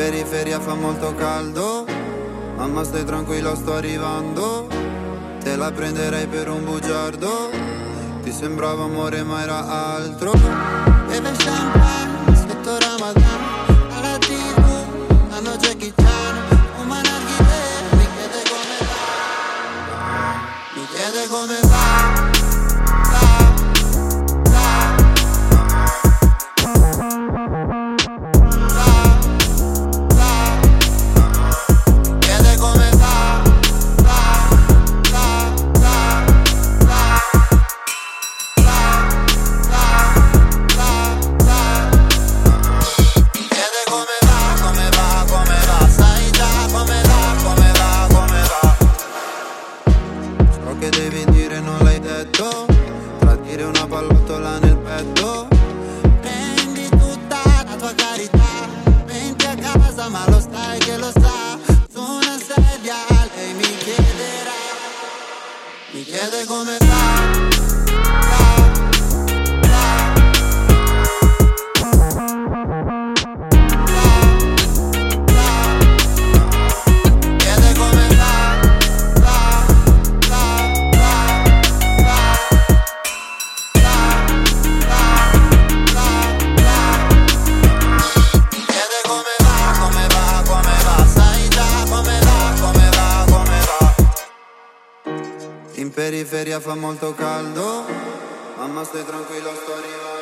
periferia fa molto caldo. Mamma stai tranquilla sto arrivando. Te la prenderei per un bugiardo. Ti sembrava amore ma era altro. Beve champagne sotto Ramadan. Alla tv hanno Jackie Chan Un manarghile mi chiede come va. Mi chiede come va devi dire non l'hai detto, tradire una pallottola nel petto. Prendi tutta la tua carità, venti a casa ma lo sai che lo sa. Su una sedia lei mi chiederà, mi chiede come va. In periferia fa molto caldo, mamma stai tranquillo sto arrivando.